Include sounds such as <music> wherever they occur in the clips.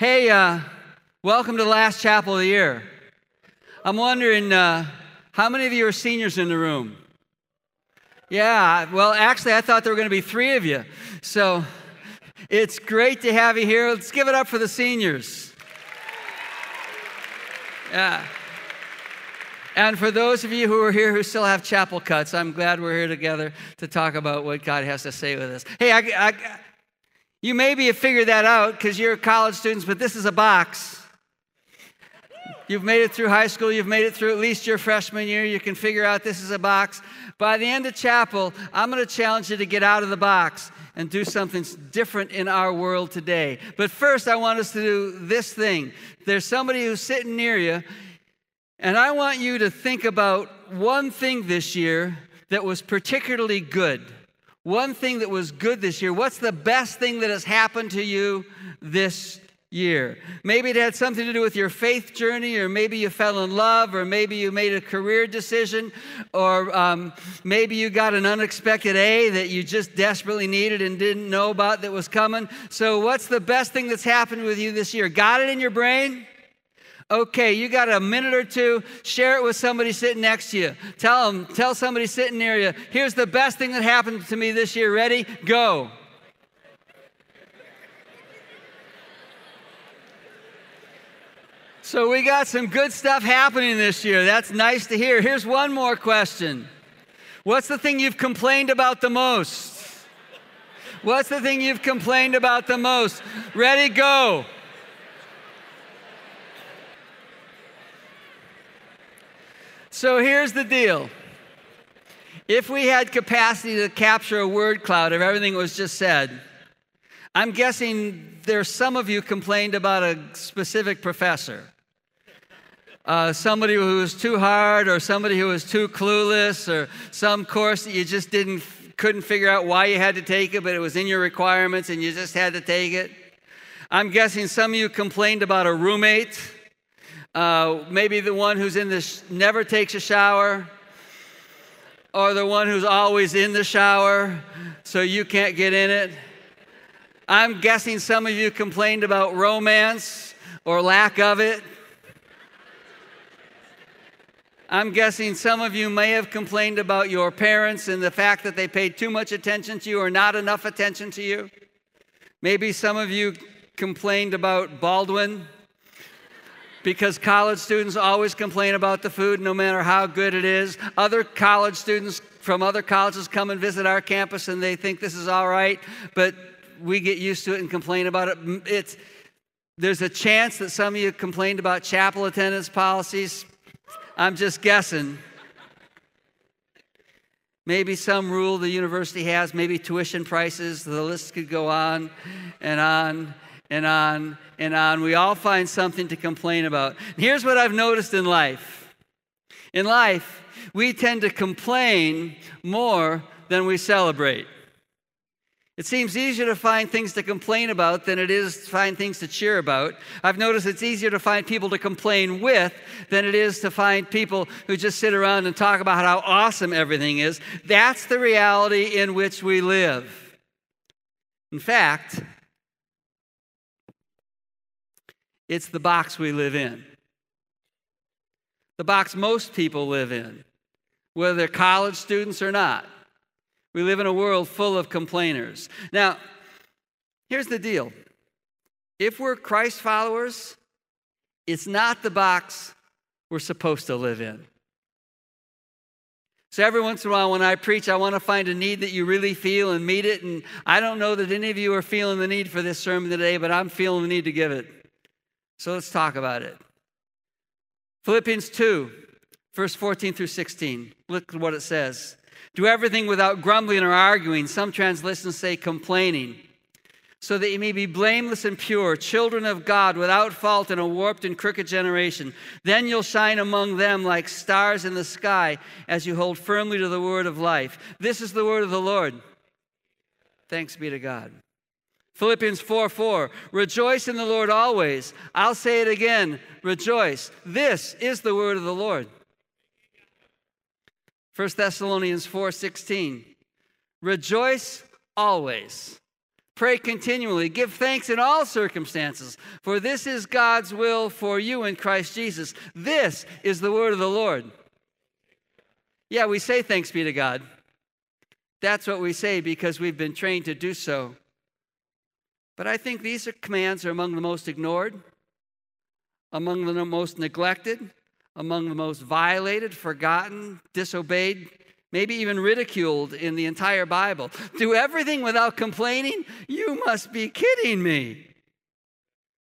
Hey, uh, welcome to the last chapel of the year. I'm wondering uh, how many of you are seniors in the room? Yeah, well, actually, I thought there were going to be three of you. So it's great to have you here. Let's give it up for the seniors. Yeah. And for those of you who are here who still have chapel cuts, I'm glad we're here together to talk about what God has to say with us. Hey, I, I, you maybe have figured that out because you're college students, but this is a box. You've made it through high school, you've made it through at least your freshman year, you can figure out this is a box. By the end of chapel, I'm going to challenge you to get out of the box and do something different in our world today. But first, I want us to do this thing. There's somebody who's sitting near you, and I want you to think about one thing this year that was particularly good. One thing that was good this year. What's the best thing that has happened to you this year? Maybe it had something to do with your faith journey, or maybe you fell in love, or maybe you made a career decision, or um, maybe you got an unexpected A that you just desperately needed and didn't know about that was coming. So, what's the best thing that's happened with you this year? Got it in your brain? Okay, you got a minute or two. Share it with somebody sitting next to you. Tell them, tell somebody sitting near you, here's the best thing that happened to me this year. Ready? Go. So we got some good stuff happening this year. That's nice to hear. Here's one more question. What's the thing you've complained about the most? What's the thing you've complained about the most? Ready, go. So here's the deal. If we had capacity to capture a word cloud of everything that was just said, I'm guessing there's some of you complained about a specific professor. Uh, somebody who was too hard, or somebody who was too clueless, or some course that you just didn't couldn't figure out why you had to take it, but it was in your requirements and you just had to take it. I'm guessing some of you complained about a roommate uh, maybe the one who's in this never takes a shower, or the one who's always in the shower so you can't get in it. I'm guessing some of you complained about romance or lack of it. I'm guessing some of you may have complained about your parents and the fact that they paid too much attention to you or not enough attention to you. Maybe some of you complained about Baldwin because college students always complain about the food no matter how good it is. Other college students from other colleges come and visit our campus and they think this is all right, but we get used to it and complain about it. It's, there's a chance that some of you complained about chapel attendance policies. I'm just guessing. Maybe some rule the university has, maybe tuition prices, the list could go on and on and on and on. We all find something to complain about. Here's what I've noticed in life in life, we tend to complain more than we celebrate. It seems easier to find things to complain about than it is to find things to cheer about. I've noticed it's easier to find people to complain with than it is to find people who just sit around and talk about how awesome everything is. That's the reality in which we live. In fact, It's the box we live in. The box most people live in, whether they're college students or not. We live in a world full of complainers. Now, here's the deal if we're Christ followers, it's not the box we're supposed to live in. So every once in a while, when I preach, I want to find a need that you really feel and meet it. And I don't know that any of you are feeling the need for this sermon today, but I'm feeling the need to give it. So let's talk about it. Philippians 2, verse 14 through 16. Look at what it says. Do everything without grumbling or arguing. Some translations say complaining. So that you may be blameless and pure, children of God, without fault in a warped and crooked generation. Then you'll shine among them like stars in the sky as you hold firmly to the word of life. This is the word of the Lord. Thanks be to God. Philippians 4 4, rejoice in the Lord always. I'll say it again, rejoice. This is the word of the Lord. 1 Thessalonians 4 16, rejoice always. Pray continually. Give thanks in all circumstances, for this is God's will for you in Christ Jesus. This is the word of the Lord. Yeah, we say thanks be to God. That's what we say because we've been trained to do so. But I think these are commands are among the most ignored, among the most neglected, among the most violated, forgotten, disobeyed maybe even ridiculed in the entire Bible. Do everything without complaining? You must be kidding me.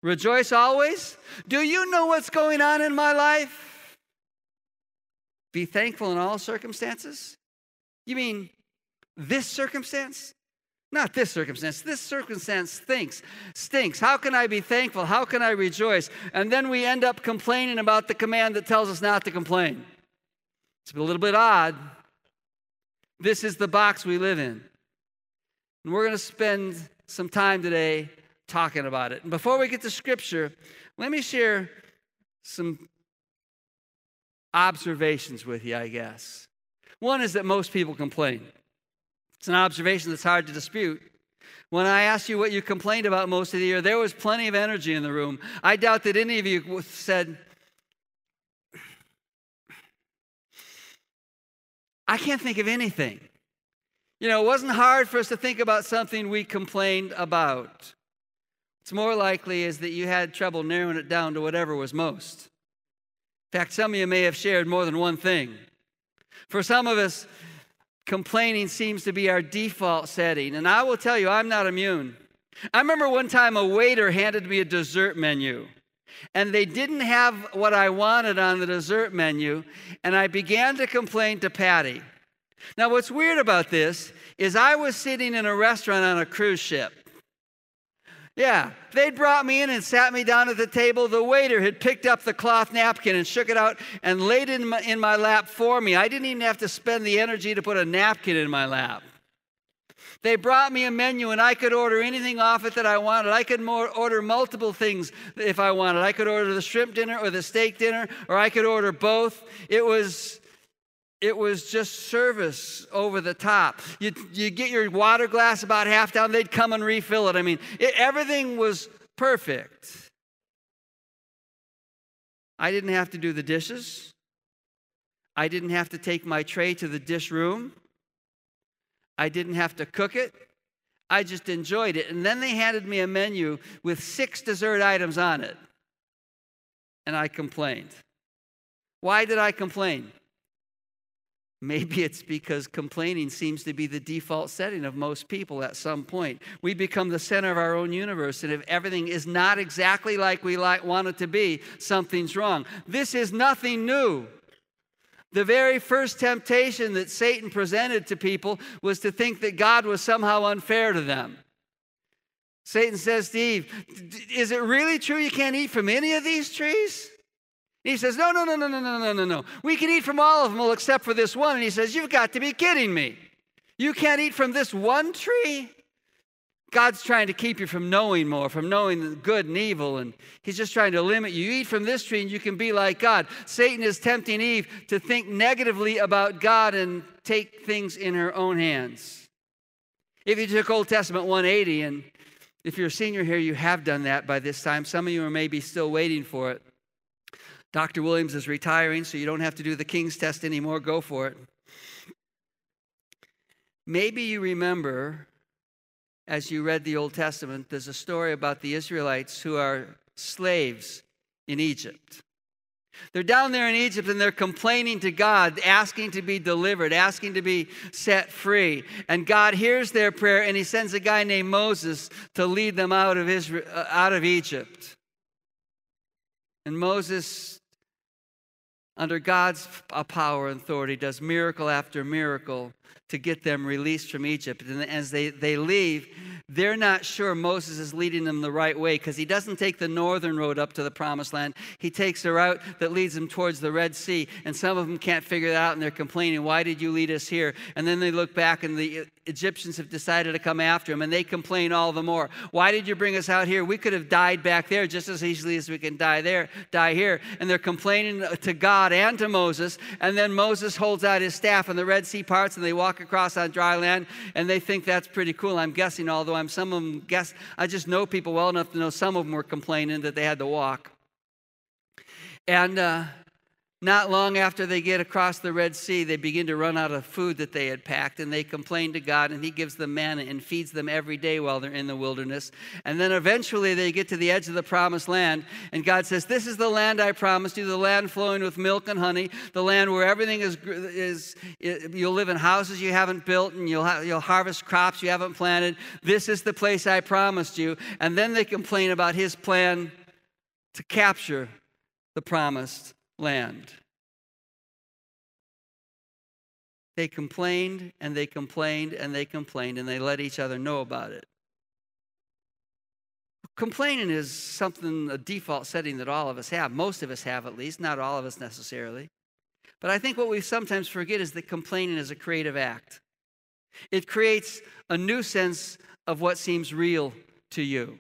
Rejoice always? Do you know what's going on in my life? Be thankful in all circumstances? You mean this circumstance? Not this circumstance. This circumstance stinks. Stinks. How can I be thankful? How can I rejoice? And then we end up complaining about the command that tells us not to complain. It's a little bit odd, this is the box we live in. And we're going to spend some time today talking about it. And before we get to scripture, let me share some observations with you, I guess. One is that most people complain. It's an observation that's hard to dispute. When I asked you what you complained about most of the year, there was plenty of energy in the room. I doubt that any of you said, I can't think of anything. You know, it wasn't hard for us to think about something we complained about. It's more likely is that you had trouble narrowing it down to whatever was most. In fact, some of you may have shared more than one thing. For some of us, complaining seems to be our default setting. And I will tell you, I'm not immune. I remember one time a waiter handed me a dessert menu and they didn't have what I wanted on the dessert menu, and I began to complain to Patty. Now, what's weird about this is I was sitting in a restaurant on a cruise ship. Yeah, they'd brought me in and sat me down at the table. The waiter had picked up the cloth napkin and shook it out and laid it in my, in my lap for me. I didn't even have to spend the energy to put a napkin in my lap. They brought me a menu and I could order anything off it that I wanted. I could more, order multiple things if I wanted. I could order the shrimp dinner or the steak dinner, or I could order both. It was it was just service over the top. You, you get your water glass about half down, they'd come and refill it. I mean, it, everything was perfect. I didn't have to do the dishes. I didn't have to take my tray to the dish room. I didn't have to cook it. I just enjoyed it. And then they handed me a menu with six dessert items on it. And I complained. Why did I complain? Maybe it's because complaining seems to be the default setting of most people at some point. We become the center of our own universe, and if everything is not exactly like we like, want it to be, something's wrong. This is nothing new. The very first temptation that Satan presented to people was to think that God was somehow unfair to them. Satan says to Eve, Is it really true you can't eat from any of these trees? He says, No, no, no, no, no, no, no, no, no. We can eat from all of them except for this one. And he says, You've got to be kidding me. You can't eat from this one tree? God's trying to keep you from knowing more, from knowing good and evil, and He's just trying to limit you. You eat from this tree and you can be like God. Satan is tempting Eve to think negatively about God and take things in her own hands. If you took Old Testament 180, and if you're a senior here, you have done that by this time. Some of you are maybe still waiting for it. Dr. Williams is retiring, so you don't have to do the King's test anymore. Go for it. Maybe you remember as you read the Old Testament, there's a story about the Israelites who are slaves in Egypt. They're down there in Egypt and they're complaining to God, asking to be delivered, asking to be set free. And God hears their prayer and he sends a guy named Moses to lead them out of, Israel, uh, out of Egypt. And Moses, under God's uh, power and authority, does miracle after miracle to get them released from Egypt. And as they, they leave, they're not sure Moses is leading them the right way because he doesn't take the northern road up to the promised land. He takes a route that leads them towards the Red Sea. And some of them can't figure that out and they're complaining, Why did you lead us here? And then they look back and the Egyptians have decided to come after him and they complain all the more. Why did you bring us out here? We could have died back there just as easily as we can die there, die here. And they're complaining to God and to Moses. And then Moses holds out his staff and the Red Sea parts and they walk across on dry land and they think that's pretty cool. I'm guessing, although I'm some of them guess, I just know people well enough to know some of them were complaining that they had to walk. And uh, not long after they get across the Red Sea, they begin to run out of food that they had packed, and they complain to God, and He gives them manna and feeds them every day while they're in the wilderness. And then eventually they get to the edge of the promised land, and God says, This is the land I promised you, the land flowing with milk and honey, the land where everything is, is, you'll live in houses you haven't built, and you'll, ha- you'll harvest crops you haven't planted. This is the place I promised you. And then they complain about His plan to capture the promised land. They complained and they complained and they complained and they let each other know about it. Complaining is something, a default setting that all of us have. Most of us have, at least, not all of us necessarily. But I think what we sometimes forget is that complaining is a creative act. It creates a new sense of what seems real to you.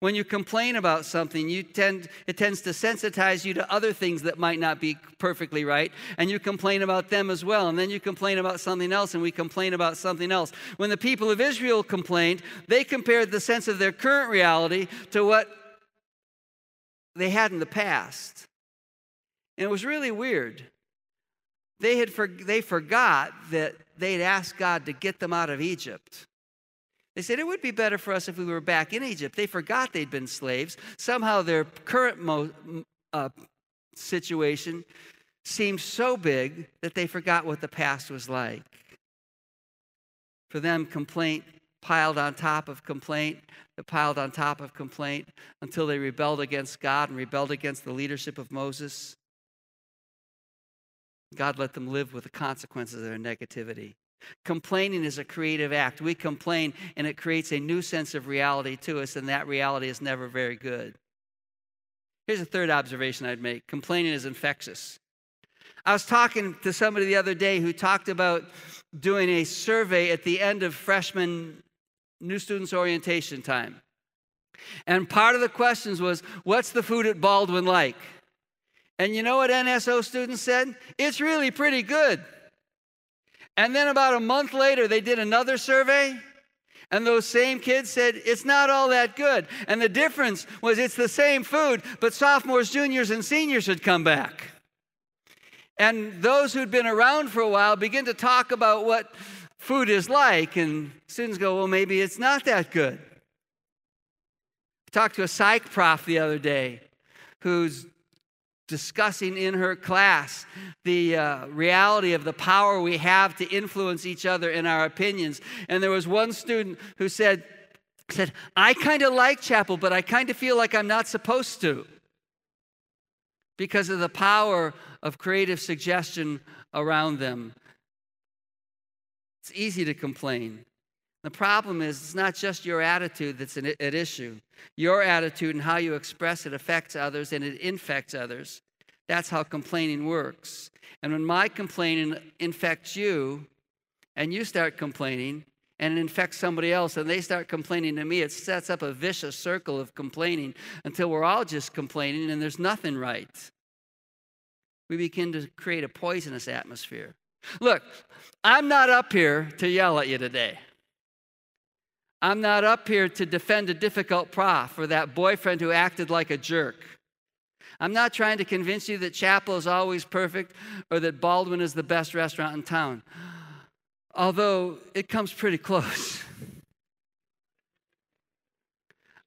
When you complain about something, you tend, it tends to sensitize you to other things that might not be perfectly right, and you complain about them as well. And then you complain about something else, and we complain about something else. When the people of Israel complained, they compared the sense of their current reality to what they had in the past. And it was really weird. They, had for, they forgot that they'd asked God to get them out of Egypt. They said it would be better for us if we were back in Egypt. They forgot they'd been slaves. Somehow their current mo- uh, situation seemed so big that they forgot what the past was like. For them, complaint piled on top of complaint, that piled on top of complaint until they rebelled against God and rebelled against the leadership of Moses. God let them live with the consequences of their negativity. Complaining is a creative act. We complain and it creates a new sense of reality to us, and that reality is never very good. Here's a third observation I'd make complaining is infectious. I was talking to somebody the other day who talked about doing a survey at the end of freshman new students orientation time. And part of the questions was, What's the food at Baldwin like? And you know what NSO students said? It's really pretty good. And then about a month later, they did another survey. And those same kids said, it's not all that good. And the difference was it's the same food, but sophomores, juniors, and seniors had come back. And those who'd been around for a while begin to talk about what food is like. And students go, well, maybe it's not that good. I talked to a psych prof the other day who's discussing in her class the uh, reality of the power we have to influence each other in our opinions. And there was one student who said, said I kind of like chapel, but I kind of feel like I'm not supposed to because of the power of creative suggestion around them. It's easy to complain. The problem is, it's not just your attitude that's at issue. Your attitude and how you express it affects others and it infects others. That's how complaining works. And when my complaining infects you, and you start complaining, and it infects somebody else, and they start complaining to me, it sets up a vicious circle of complaining until we're all just complaining and there's nothing right. We begin to create a poisonous atmosphere. Look, I'm not up here to yell at you today. I'm not up here to defend a difficult prof or that boyfriend who acted like a jerk. I'm not trying to convince you that Chapel is always perfect or that Baldwin is the best restaurant in town, although it comes pretty close. <laughs>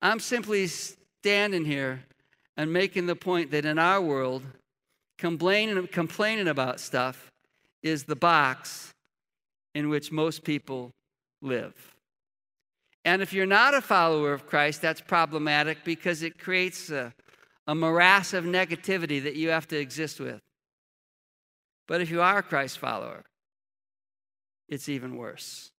I'm simply standing here and making the point that in our world, complaining, complaining about stuff is the box in which most people live. And if you're not a follower of Christ, that's problematic because it creates a, a morass of negativity that you have to exist with. But if you are a Christ follower, it's even worse.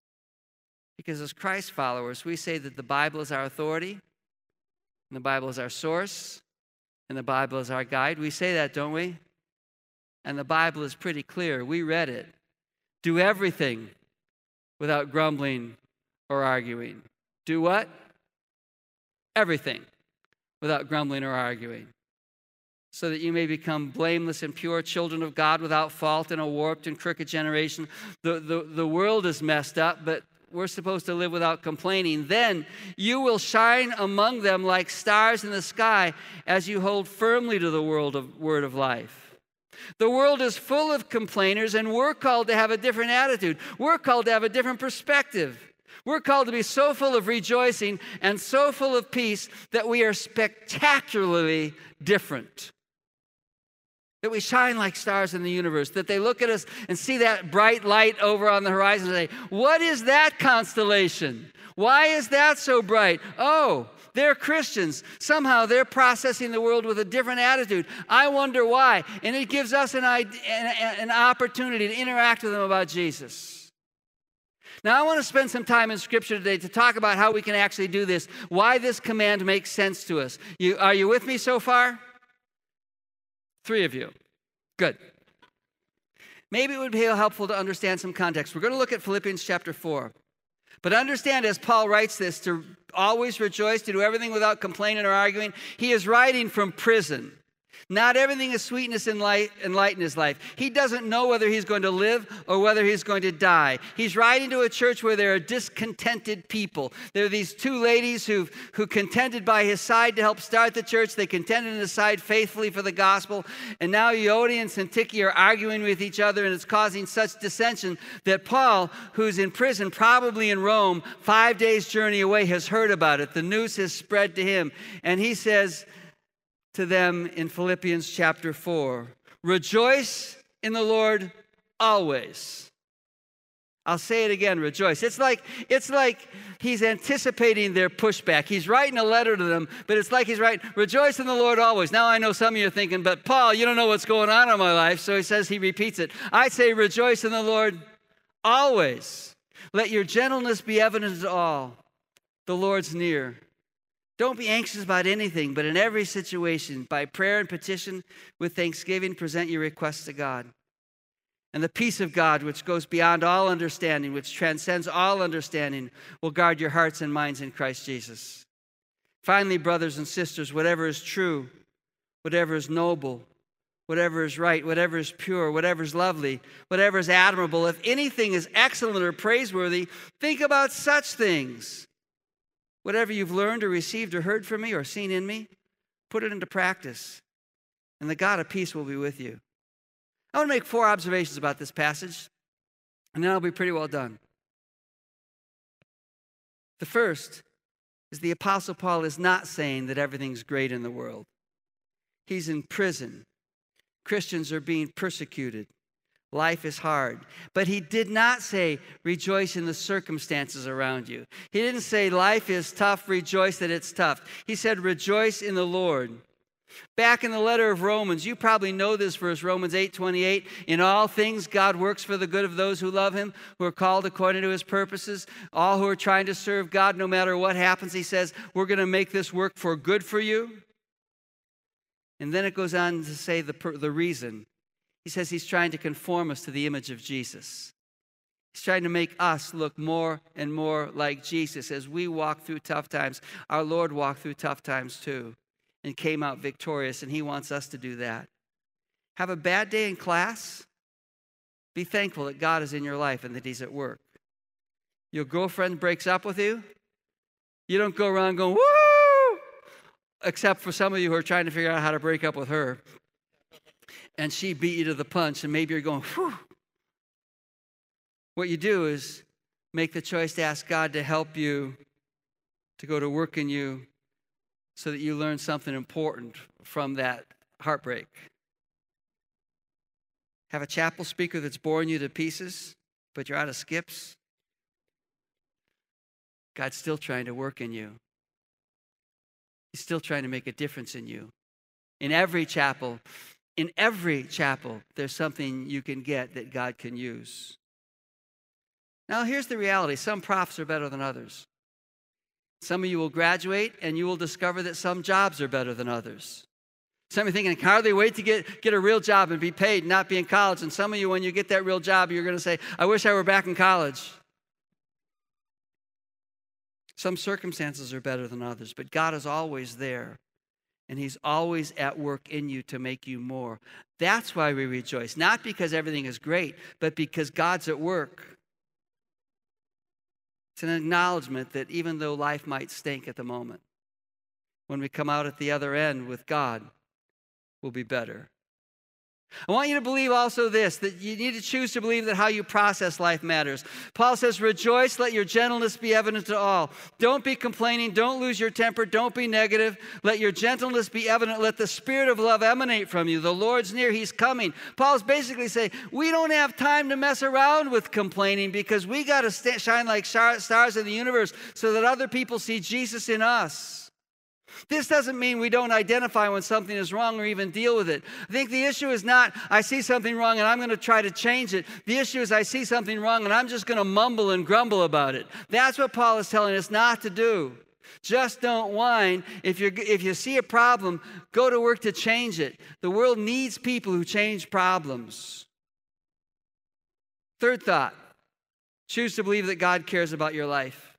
Because as Christ followers, we say that the Bible is our authority, and the Bible is our source, and the Bible is our guide. We say that, don't we? And the Bible is pretty clear. We read it. Do everything without grumbling or arguing. Do what? Everything without grumbling or arguing. so that you may become blameless and pure children of God without fault in a warped and crooked generation. The, the, the world is messed up, but we're supposed to live without complaining. Then you will shine among them like stars in the sky as you hold firmly to the world of, word of life. The world is full of complainers, and we're called to have a different attitude. We're called to have a different perspective. We're called to be so full of rejoicing and so full of peace that we are spectacularly different that we shine like stars in the universe, that they look at us and see that bright light over on the horizon and say, What is that constellation? Why is that so bright? Oh, they're Christians. Somehow they're processing the world with a different attitude. I wonder why. And it gives us an, an opportunity to interact with them about Jesus. Now, I want to spend some time in Scripture today to talk about how we can actually do this, why this command makes sense to us. You, are you with me so far? Three of you. Good. Maybe it would be helpful to understand some context. We're going to look at Philippians chapter 4. But understand, as Paul writes this, to always rejoice, to do everything without complaining or arguing, he is writing from prison. Not everything is sweetness and light, and light in his life. He doesn't know whether he's going to live or whether he's going to die. He's writing to a church where there are discontented people. There are these two ladies who who contended by his side to help start the church. They contended in his side faithfully for the gospel. And now Euodia and Syntyche are arguing with each other, and it's causing such dissension that Paul, who's in prison, probably in Rome, five days' journey away, has heard about it. The news has spread to him. And he says, to them in Philippians chapter 4 Rejoice in the Lord always. I'll say it again, rejoice. It's like it's like he's anticipating their pushback. He's writing a letter to them, but it's like he's writing, rejoice in the Lord always. Now I know some of you are thinking, but Paul, you don't know what's going on in my life. So he says he repeats it. I say rejoice in the Lord always. Let your gentleness be evident to all. The Lord's near. Don't be anxious about anything, but in every situation, by prayer and petition with thanksgiving, present your requests to God. And the peace of God, which goes beyond all understanding, which transcends all understanding, will guard your hearts and minds in Christ Jesus. Finally, brothers and sisters, whatever is true, whatever is noble, whatever is right, whatever is pure, whatever is lovely, whatever is admirable, if anything is excellent or praiseworthy, think about such things. Whatever you've learned or received or heard from me or seen in me, put it into practice, and the God of peace will be with you. I want to make four observations about this passage, and then I'll be pretty well done. The first is the Apostle Paul is not saying that everything's great in the world. He's in prison. Christians are being persecuted. Life is hard. But he did not say, rejoice in the circumstances around you. He didn't say, life is tough, rejoice that it's tough. He said, rejoice in the Lord. Back in the letter of Romans, you probably know this verse, Romans 8 28. In all things, God works for the good of those who love him, who are called according to his purposes. All who are trying to serve God, no matter what happens, he says, we're going to make this work for good for you. And then it goes on to say the, the reason he says he's trying to conform us to the image of Jesus. He's trying to make us look more and more like Jesus as we walk through tough times. Our Lord walked through tough times too and came out victorious, and He wants us to do that. Have a bad day in class? Be thankful that God is in your life and that He's at work. Your girlfriend breaks up with you? You don't go around going, woo! Except for some of you who are trying to figure out how to break up with her and she beat you to the punch, and maybe you're going, whew. What you do is make the choice to ask God to help you to go to work in you so that you learn something important from that heartbreak. Have a chapel speaker that's boring you to pieces, but you're out of skips. God's still trying to work in you. He's still trying to make a difference in you. In every chapel, in every chapel, there's something you can get that God can use. Now, here's the reality some profs are better than others. Some of you will graduate and you will discover that some jobs are better than others. Some of you thinking, how do they wait to get, get a real job and be paid not be in college? And some of you, when you get that real job, you're going to say, I wish I were back in college. Some circumstances are better than others, but God is always there and He's always at work in you to make you more. That's why we rejoice, not because everything is great, but because God's at work. It's an acknowledgement that even though life might stink at the moment, when we come out at the other end with God, we'll be better. I want you to believe also this that you need to choose to believe that how you process life matters. Paul says, Rejoice, let your gentleness be evident to all. Don't be complaining, don't lose your temper, don't be negative. Let your gentleness be evident. Let the spirit of love emanate from you. The Lord's near, He's coming. Paul's basically saying, We don't have time to mess around with complaining because we got to shine like stars in the universe so that other people see Jesus in us. This doesn't mean we don't identify when something is wrong or even deal with it. I think the issue is not, I see something wrong and I'm going to try to change it. The issue is, I see something wrong and I'm just going to mumble and grumble about it. That's what Paul is telling us not to do. Just don't whine. If, you if you see a problem, go to work to change it. The world needs people who change problems. Third thought choose to believe that God cares about your life.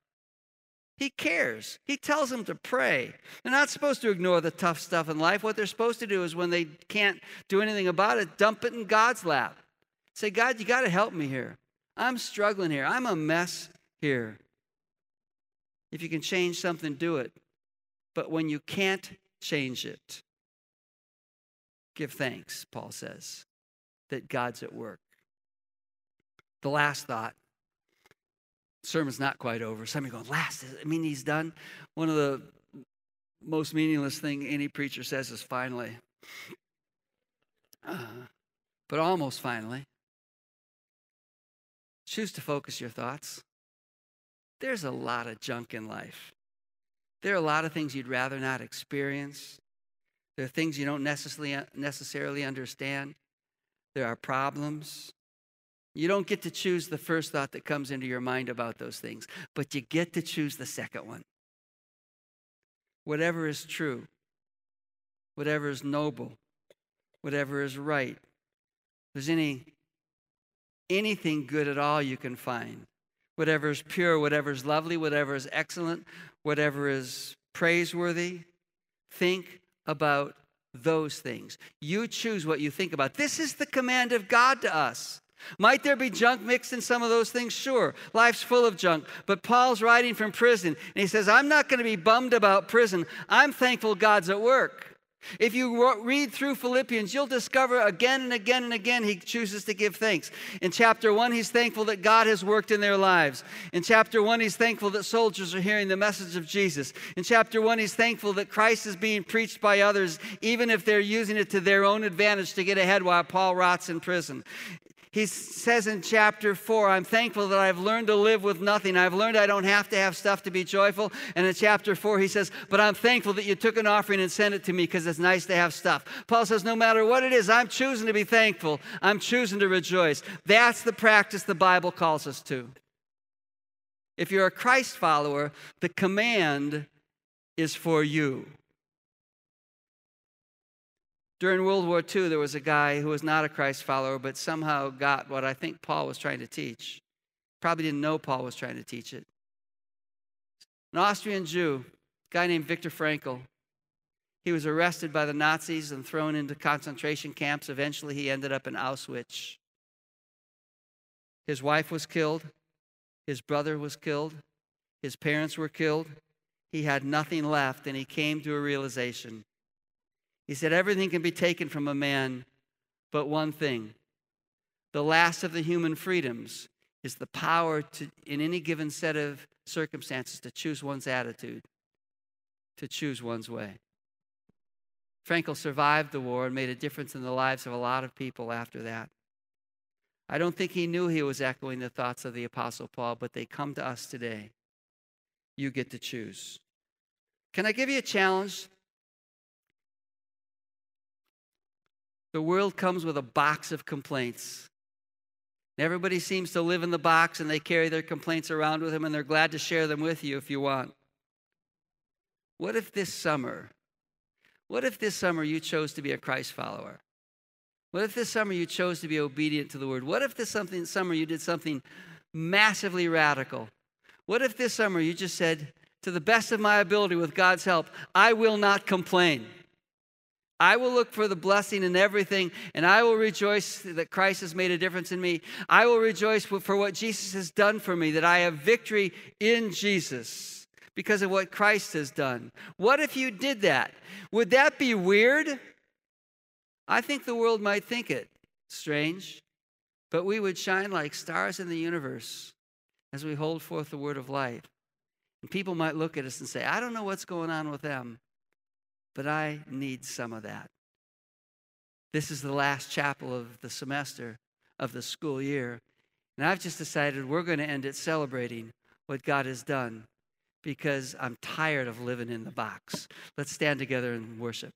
He cares. He tells them to pray. They're not supposed to ignore the tough stuff in life. What they're supposed to do is when they can't do anything about it, dump it in God's lap. Say, God, you got to help me here. I'm struggling here. I'm a mess here. If you can change something, do it. But when you can't change it, give thanks, Paul says, that God's at work. The last thought sermon's not quite over. Some of you going, last, I mean, he's done. One of the most meaningless thing any preacher says is finally. Uh, but almost finally. Choose to focus your thoughts. There's a lot of junk in life. There are a lot of things you'd rather not experience. There are things you don't necessarily, necessarily understand. There are problems. You don't get to choose the first thought that comes into your mind about those things, but you get to choose the second one. Whatever is true, whatever is noble, whatever is right, there's any anything good at all you can find, whatever is pure, whatever is lovely, whatever is excellent, whatever is praiseworthy, think about those things. You choose what you think about. This is the command of God to us. Might there be junk mixed in some of those things? Sure. Life's full of junk. But Paul's writing from prison, and he says, I'm not going to be bummed about prison. I'm thankful God's at work. If you read through Philippians, you'll discover again and again and again he chooses to give thanks. In chapter one, he's thankful that God has worked in their lives. In chapter one, he's thankful that soldiers are hearing the message of Jesus. In chapter one, he's thankful that Christ is being preached by others, even if they're using it to their own advantage to get ahead while Paul rots in prison. He says in chapter 4, I'm thankful that I've learned to live with nothing. I've learned I don't have to have stuff to be joyful. And in chapter 4, he says, But I'm thankful that you took an offering and sent it to me because it's nice to have stuff. Paul says, No matter what it is, I'm choosing to be thankful. I'm choosing to rejoice. That's the practice the Bible calls us to. If you're a Christ follower, the command is for you. During World War II, there was a guy who was not a Christ follower, but somehow got what I think Paul was trying to teach. Probably didn't know Paul was trying to teach it. An Austrian Jew, a guy named Viktor Frankl. He was arrested by the Nazis and thrown into concentration camps. Eventually, he ended up in Auschwitz. His wife was killed, his brother was killed, his parents were killed. He had nothing left, and he came to a realization he said, Everything can be taken from a man, but one thing. The last of the human freedoms is the power to, in any given set of circumstances, to choose one's attitude, to choose one's way. Frankl survived the war and made a difference in the lives of a lot of people after that. I don't think he knew he was echoing the thoughts of the Apostle Paul, but they come to us today. You get to choose. Can I give you a challenge The world comes with a box of complaints. Everybody seems to live in the box and they carry their complaints around with them and they're glad to share them with you if you want. What if this summer, what if this summer you chose to be a Christ follower? What if this summer you chose to be obedient to the word? What if this something, summer you did something massively radical? What if this summer you just said, to the best of my ability with God's help, I will not complain? I will look for the blessing in everything, and I will rejoice that Christ has made a difference in me. I will rejoice for what Jesus has done for me, that I have victory in Jesus because of what Christ has done. What if you did that? Would that be weird? I think the world might think it strange, but we would shine like stars in the universe as we hold forth the word of life. And people might look at us and say, I don't know what's going on with them, but I need some of that. This is the last chapel of the semester of the school year. And I've just decided we're going to end it celebrating what God has done because I'm tired of living in the box. Let's stand together and worship.